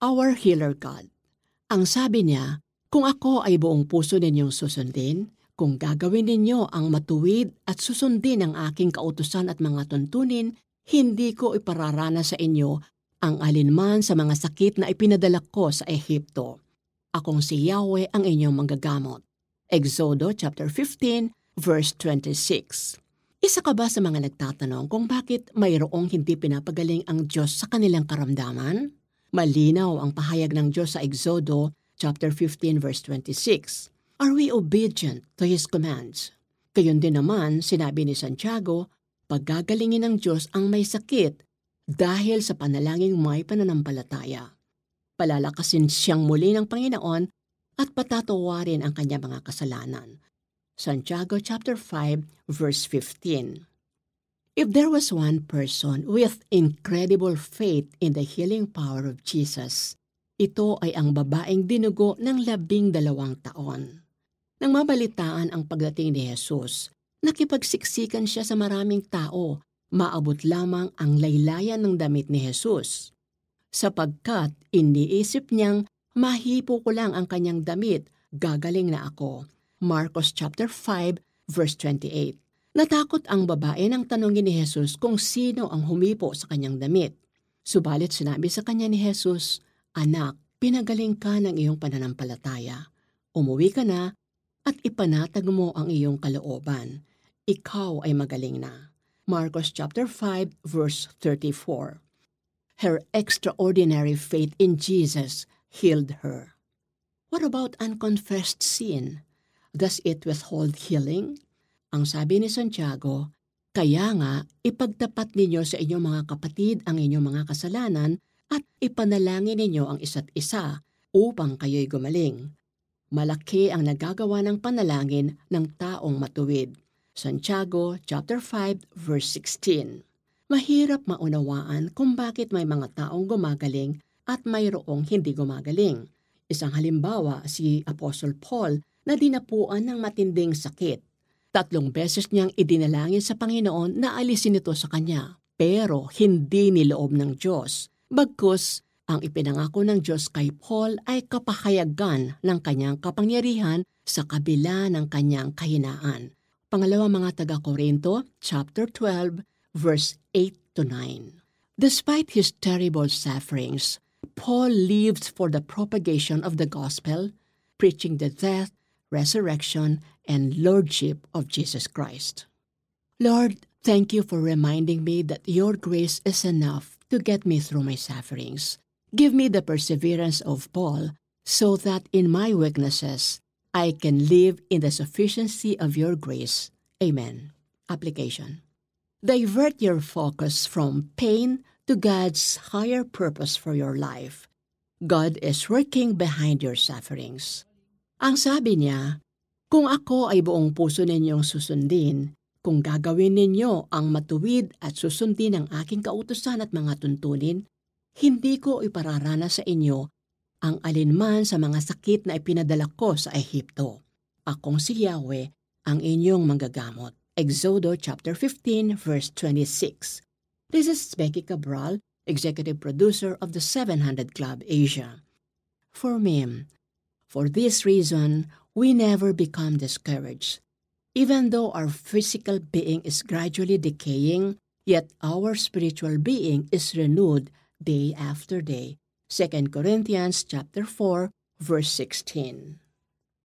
Our Healer God. Ang sabi niya, kung ako ay buong puso ninyong susundin, kung gagawin ninyo ang matuwid at susundin ang aking kautusan at mga tuntunin, hindi ko ipararana sa inyo ang alinman sa mga sakit na ipinadala ko sa Ehipto. Akong si Yahweh ang inyong manggagamot. Exodo chapter 15 verse 26. Isa ka ba sa mga nagtatanong kung bakit mayroong hindi pinapagaling ang Diyos sa kanilang karamdaman? Malinaw ang pahayag ng Diyos sa Exodo chapter 15 verse 26. Are we obedient to His commands? Gayon din naman, sinabi ni Santiago, paggagalingin ng Diyos ang may sakit dahil sa panalangin may pananampalataya. Palalakasin siyang muli ng Panginoon at patatawarin ang kanyang mga kasalanan. Santiago chapter 5 verse 15. If there was one person with incredible faith in the healing power of Jesus, ito ay ang babaeng dinugo ng labing dalawang taon. Nang mabalitaan ang pagdating ni Jesus, nakipagsiksikan siya sa maraming tao, maabot lamang ang laylayan ng damit ni Jesus. Sapagkat iniisip niyang mahipo ko lang ang kanyang damit, gagaling na ako. Marcos chapter 5 verse 28. Natakot ang babae nang tanongin ni Jesus kung sino ang humipo sa kanyang damit. Subalit sinabi sa kanya ni Jesus, Anak, pinagaling ka ng iyong pananampalataya. Umuwi ka na at ipanatag mo ang iyong kalooban. Ikaw ay magaling na. Marcos chapter 5 verse 34. Her extraordinary faith in Jesus healed her. What about unconfessed sin? Does it withhold healing? Ang sabi ni Santiago, kaya nga ipagtapat ninyo sa inyong mga kapatid ang inyong mga kasalanan at ipanalangin ninyo ang isa't isa upang kayo'y gumaling. Malaki ang nagagawa ng panalangin ng taong matuwid. Santiago chapter 5 verse 16. Mahirap maunawaan kung bakit may mga taong gumagaling at mayroong hindi gumagaling. Isang halimbawa si Apostle Paul na dinapuan ng matinding sakit. Tatlong beses niyang idinalangin sa Panginoon na alisin ito sa kanya, pero hindi niloob ng Diyos. Bagkus, ang ipinangako ng Diyos kay Paul ay kapahayagan ng kanyang kapangyarihan sa kabila ng kanyang kahinaan. Pangalawa mga taga-Korinto, chapter 12, verse 8 to 9. Despite his terrible sufferings, Paul lived for the propagation of the gospel, preaching the death, resurrection, and lordship of Jesus Christ. Lord, thank you for reminding me that your grace is enough to get me through my sufferings. Give me the perseverance of Paul so that in my weaknesses I can live in the sufficiency of your grace. Amen. Application. Divert your focus from pain to God's higher purpose for your life. God is working behind your sufferings. Ang sabi niya, kung ako ay buong puso ninyong susundin, kung gagawin ninyo ang matuwid at susundin ang aking kautusan at mga tuntunin, hindi ko ipararana sa inyo ang alinman sa mga sakit na ipinadala ko sa Ehipto. Akong si Yahweh, ang inyong manggagamot. Exodo chapter 15 verse 26. This is Becky Cabral, executive producer of the 700 Club Asia. For me, for this reason, we never become discouraged Even though our physical being is gradually decaying, yet our spiritual being is renewed day after day. 2 Corinthians chapter 4 verse 16.